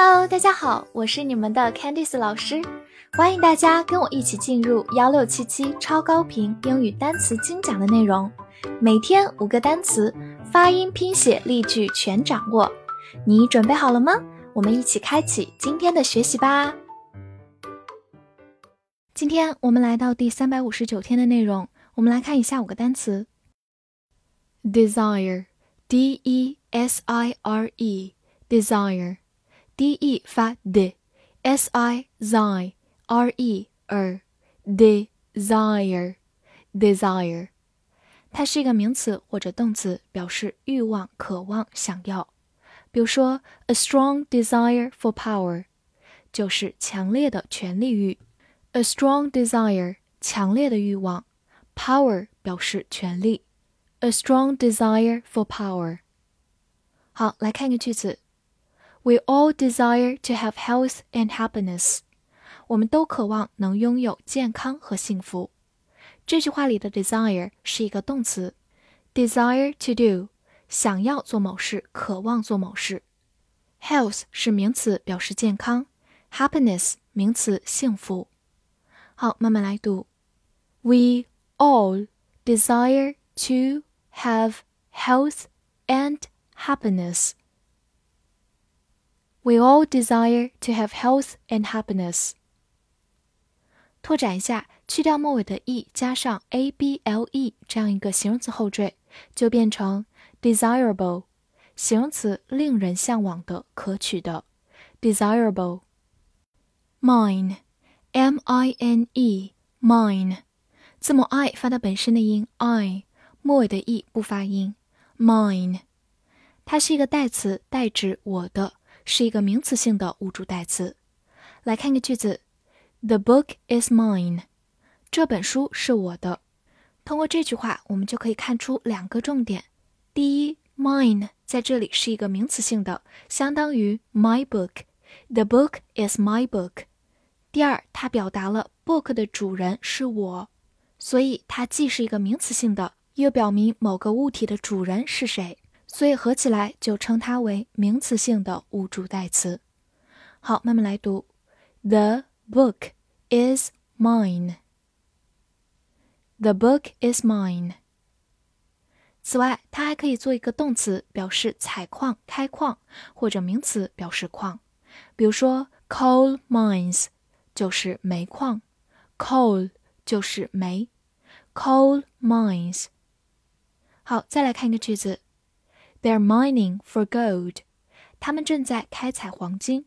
Hello，大家好，我是你们的 Candice 老师，欢迎大家跟我一起进入幺六七七超高频英语单词精讲的内容，每天五个单词，发音、拼写、例句全掌握，你准备好了吗？我们一起开启今天的学习吧。今天我们来到第三百五十九天的内容，我们来看一下五个单词：desire，d e s i r e，desire。d e 发 d，s i z r e r，desire，desire，它是一个名词或者动词，表示欲望、渴望、想要。比如说，a strong desire for power，就是强烈的权力欲。a strong desire，强烈的欲望。power 表示权力。a strong desire for power。好，来看一个句子。 We all desire to have health and happiness。我们都渴望能拥有健康和幸福。这句话里的 desire 是一个动词，desire to do，想要做某事，渴望做某事。Health 是名词，表示健康；happiness 名词，幸福。好，慢慢来读。We all desire to have health and happiness. We all desire to have health and happiness。拓展一下，去掉末尾的 e，加上 a b l e 这样一个形容词后缀，就变成 desirable，形容词，令人向往的、可取的。desirable。mine，m i n e，mine，字母 i 发的本身的音 i，末尾的 e 不发音。mine，它是一个代词，代指我的。 是一个名词性的物主代词。来看个句子：The book is mine。这本书是我的。通过这句话，我们就可以看出两个重点：第一，mine 在这里是一个名词性的，相当于 my book。The book is my book。第二，它表达了 book 的主人是我，所以它既是一个名词性的，又表明某个物体的主人是谁。所以合起来就称它为名词性的物主代词。好，慢慢来读：The book is mine. The book is mine. 此外，它还可以做一个动词，表示采矿、开矿，或者名词表示矿。比如说，coal mines 就是煤矿，coal 就是煤，coal mines。好，再来看一个句子。They're mining for gold。他们正在开采黄金。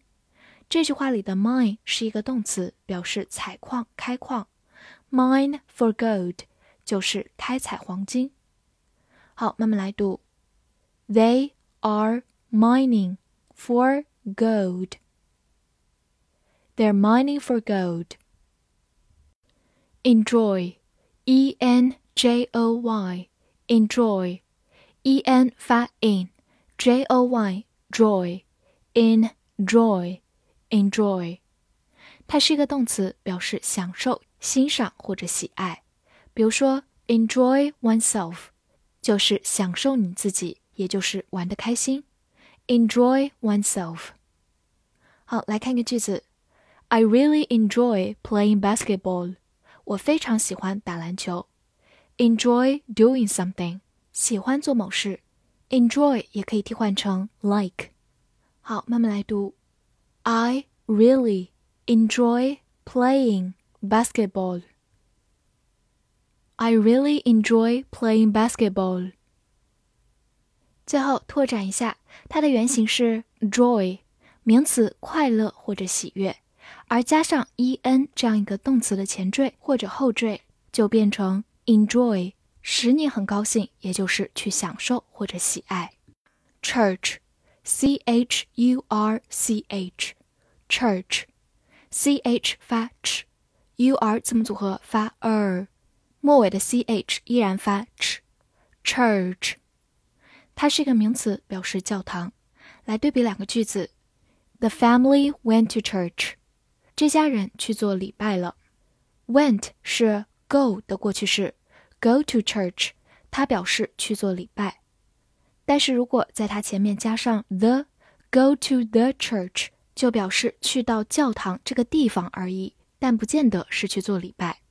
这句话里的 mine 是一个动词，表示采矿、开矿。Mine for gold 就是开采黄金。好，慢慢来读。They are mining for gold. They're mining for gold. Enjoy, E N J O Y, enjoy e n 发 in，j o y joy，enjoy，enjoy，它是一个动词，表示享受、欣赏或者喜爱。比如说，enjoy oneself 就是享受你自己，也就是玩的开心。enjoy oneself。好，来看一个句子：I really enjoy playing basketball。我非常喜欢打篮球。enjoy doing something。 喜欢做某事，enjoy 也可以替换成 like。好，慢慢来读。I really enjoy playing basketball. I really enjoy playing basketball. 最后拓展一下，它的原型是 joy，名词快乐或者喜悦，而加上 en 这样一个动词的前缀或者后缀，就变成 enjoy。 使你很高兴，也就是去享受或者喜爱。Church，c h u r c h，church，c h 发 ch，u r 字母组合发 er，末尾的 c h 依然发 ch，church，它是一个名词，表示教堂。来对比两个句子：The family went to church，这家人去做礼拜了。Went 是 go 的过去式。 Go to church，它表示去做礼拜，但是如果在它前面加上 the，go to the church 就表示去到教堂这个地方而已，但不见得是去做礼拜。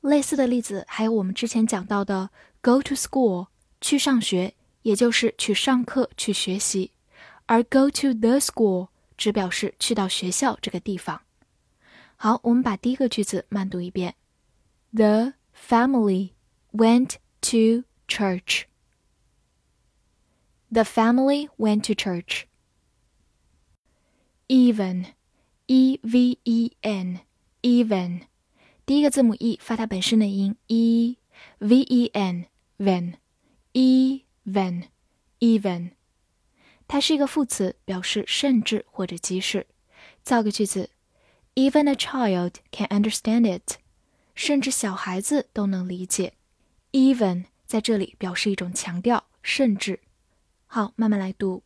类似的例子还有我们之前讲到的 go to school，去上学，也就是去上课去学习，而 go to the school 只表示去到学校这个地方。好，我们把第一个句子慢读一遍：The family went to church. The family went to church. Even, e v e n, even，第一个字母 e 发它本身的音 e v e n, ven, even, even，它是一个副词，表示甚至或者即使。造个句子：Even a child can understand it，甚至小孩子都能理解。 Even 在这里表示一种强调，甚至。好，慢慢来读。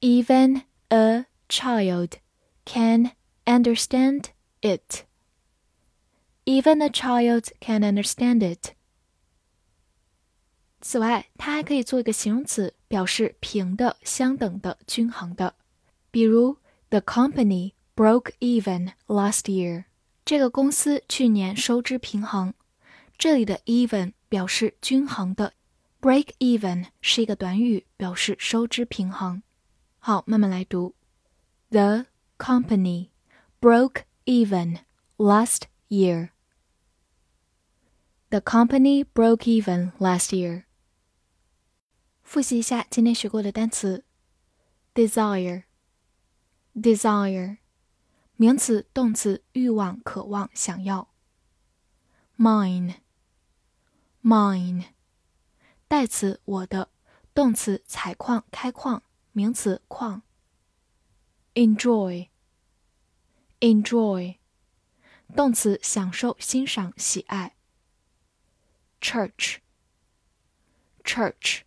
Even a child can understand it. Even a child can understand it. 此外，它还可以做一个形容词，表示平的、相等的、均衡的。比如，The company broke even last year. 这个公司去年收支平衡。 这里的 even 表示均衡的，break even 是一个短语，表示收支平衡。好，慢慢来读。The company broke even last year. The company broke even last year. 复习一下今天学过的单词：desire, desire，名词、动词，欲望、渴望、想要；mine, mine，代词，我的；动词，采矿、开矿；名词，矿。enjoy, enjoy，动词，享受、欣赏、喜爱。church, church，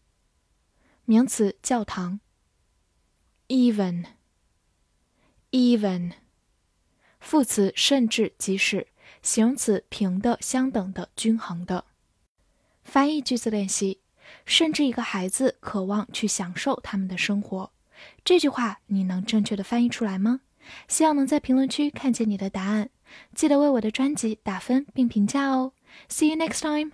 名词，教堂。even, even，副词，甚至、即使；形容词，平的、相等的、均衡的。翻译句子练习：甚至一个孩子渴望去享受他们的生活。这句话你能正确的翻译出来吗？希望能在评论区看见你的答案。记得为我的专辑打分并评价哦。See you next time.